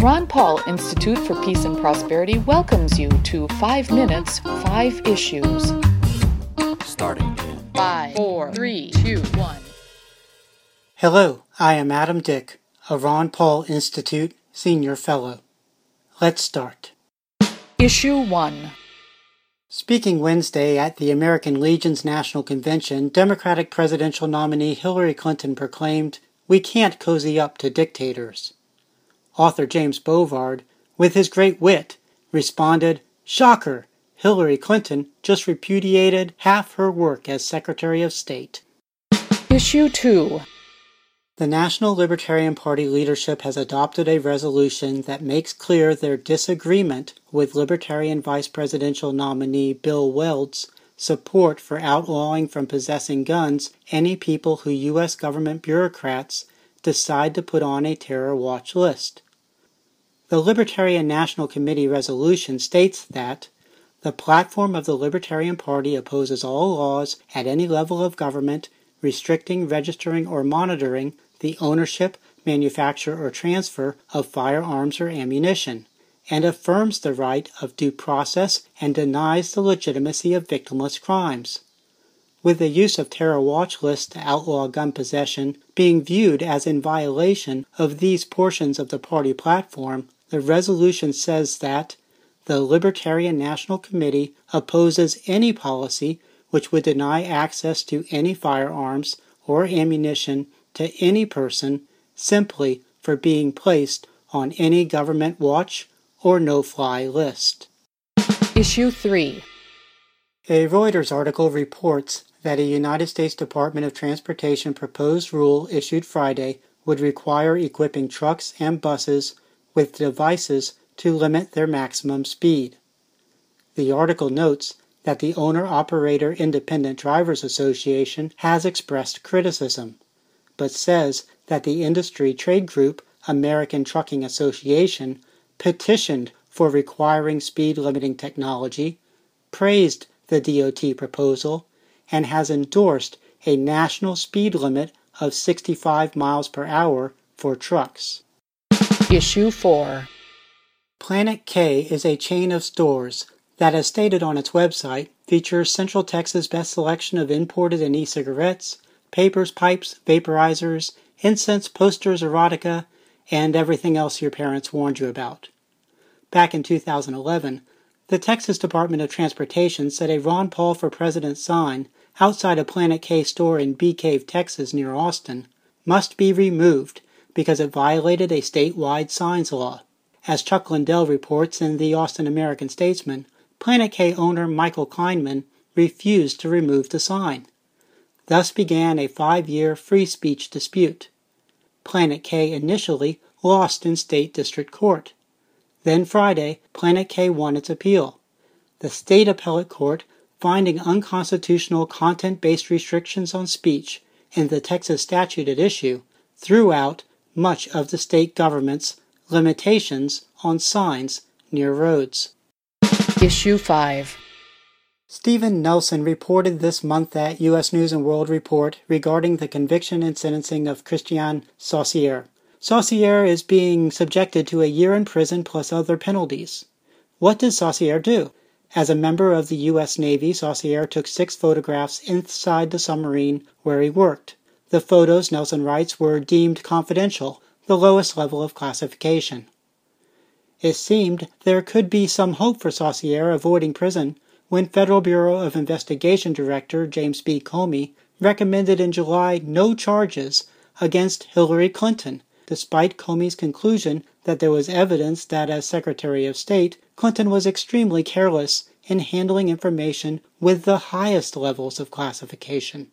The Ron Paul Institute for Peace and Prosperity welcomes you to 5 Minutes, 5 Issues. Starting in 5, 4, 3, 2, 1. Hello, I am Adam Dick, a Ron Paul Institute Senior Fellow. Let's start. Issue 1. Speaking Wednesday at the American Legion's National Convention, Democratic presidential nominee Hillary Clinton proclaimed, We can't cozy up to dictators author James Bovard, with his great wit, responded, Shocker! Hillary Clinton just repudiated half her work as Secretary of State. Issue 2 The National Libertarian Party leadership has adopted a resolution that makes clear their disagreement with Libertarian Vice Presidential nominee Bill Weld's support for outlawing from possessing guns any people who U.S. government bureaucrats decide to put on a terror watch list. The Libertarian National Committee resolution states that the platform of the Libertarian Party opposes all laws at any level of government restricting, registering, or monitoring the ownership, manufacture, or transfer of firearms or ammunition, and affirms the right of due process and denies the legitimacy of victimless crimes. With the use of terror watch lists to outlaw gun possession being viewed as in violation of these portions of the party platform, the resolution says that the Libertarian National Committee opposes any policy which would deny access to any firearms or ammunition to any person simply for being placed on any government watch or no fly list. Issue 3 A Reuters article reports that a United States Department of Transportation proposed rule issued Friday would require equipping trucks and buses with devices to limit their maximum speed. The article notes that the Owner Operator Independent Drivers Association has expressed criticism, but says that the industry trade group American Trucking Association petitioned for requiring speed limiting technology, praised the DOT proposal, and has endorsed a national speed limit of 65 miles per hour for trucks. Issue 4 Planet K is a chain of stores that, as stated on its website, features Central Texas' best selection of imported and e cigarettes, papers, pipes, vaporizers, incense, posters, erotica, and everything else your parents warned you about. Back in 2011, the Texas Department of Transportation said a Ron Paul for President sign outside a Planet K store in Bee Cave, Texas, near Austin, must be removed because it violated a statewide signs law. As Chuck Lindell reports in the Austin American Statesman, Planet K owner Michael Kleinman refused to remove the sign. Thus began a five year free speech dispute. Planet K initially lost in state district court. Then Friday, Planet K won its appeal. The state appellate court, finding unconstitutional content based restrictions on speech in the Texas statute at issue, threw out much of the state government's limitations on signs near roads. Issue 5 Stephen Nelson reported this month at U.S. News and World Report regarding the conviction and sentencing of Christian Saucier. Saucier is being subjected to a year in prison plus other penalties. What did Saucier do? As a member of the U.S. Navy, Saucier took six photographs inside the submarine where he worked. The photos, Nelson writes, were deemed confidential, the lowest level of classification. It seemed there could be some hope for Saucier avoiding prison when Federal Bureau of Investigation Director James B. Comey recommended in July no charges against Hillary Clinton, despite Comey's conclusion that there was evidence that as Secretary of State, Clinton was extremely careless in handling information with the highest levels of classification.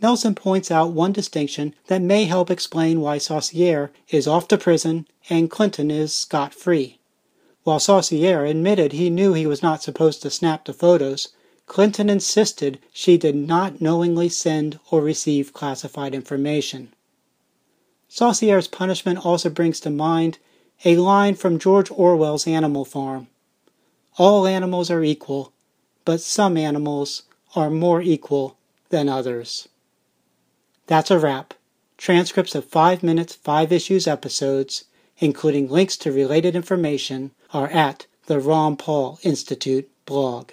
Nelson points out one distinction that may help explain why Saucier is off to prison and Clinton is scot free. While Saucier admitted he knew he was not supposed to snap the photos, Clinton insisted she did not knowingly send or receive classified information. Saucier's punishment also brings to mind a line from George Orwell's Animal Farm All animals are equal, but some animals are more equal than others. That's a wrap. Transcripts of 5 minutes, 5 issues episodes including links to related information, are at the Ron Paul Institute blog.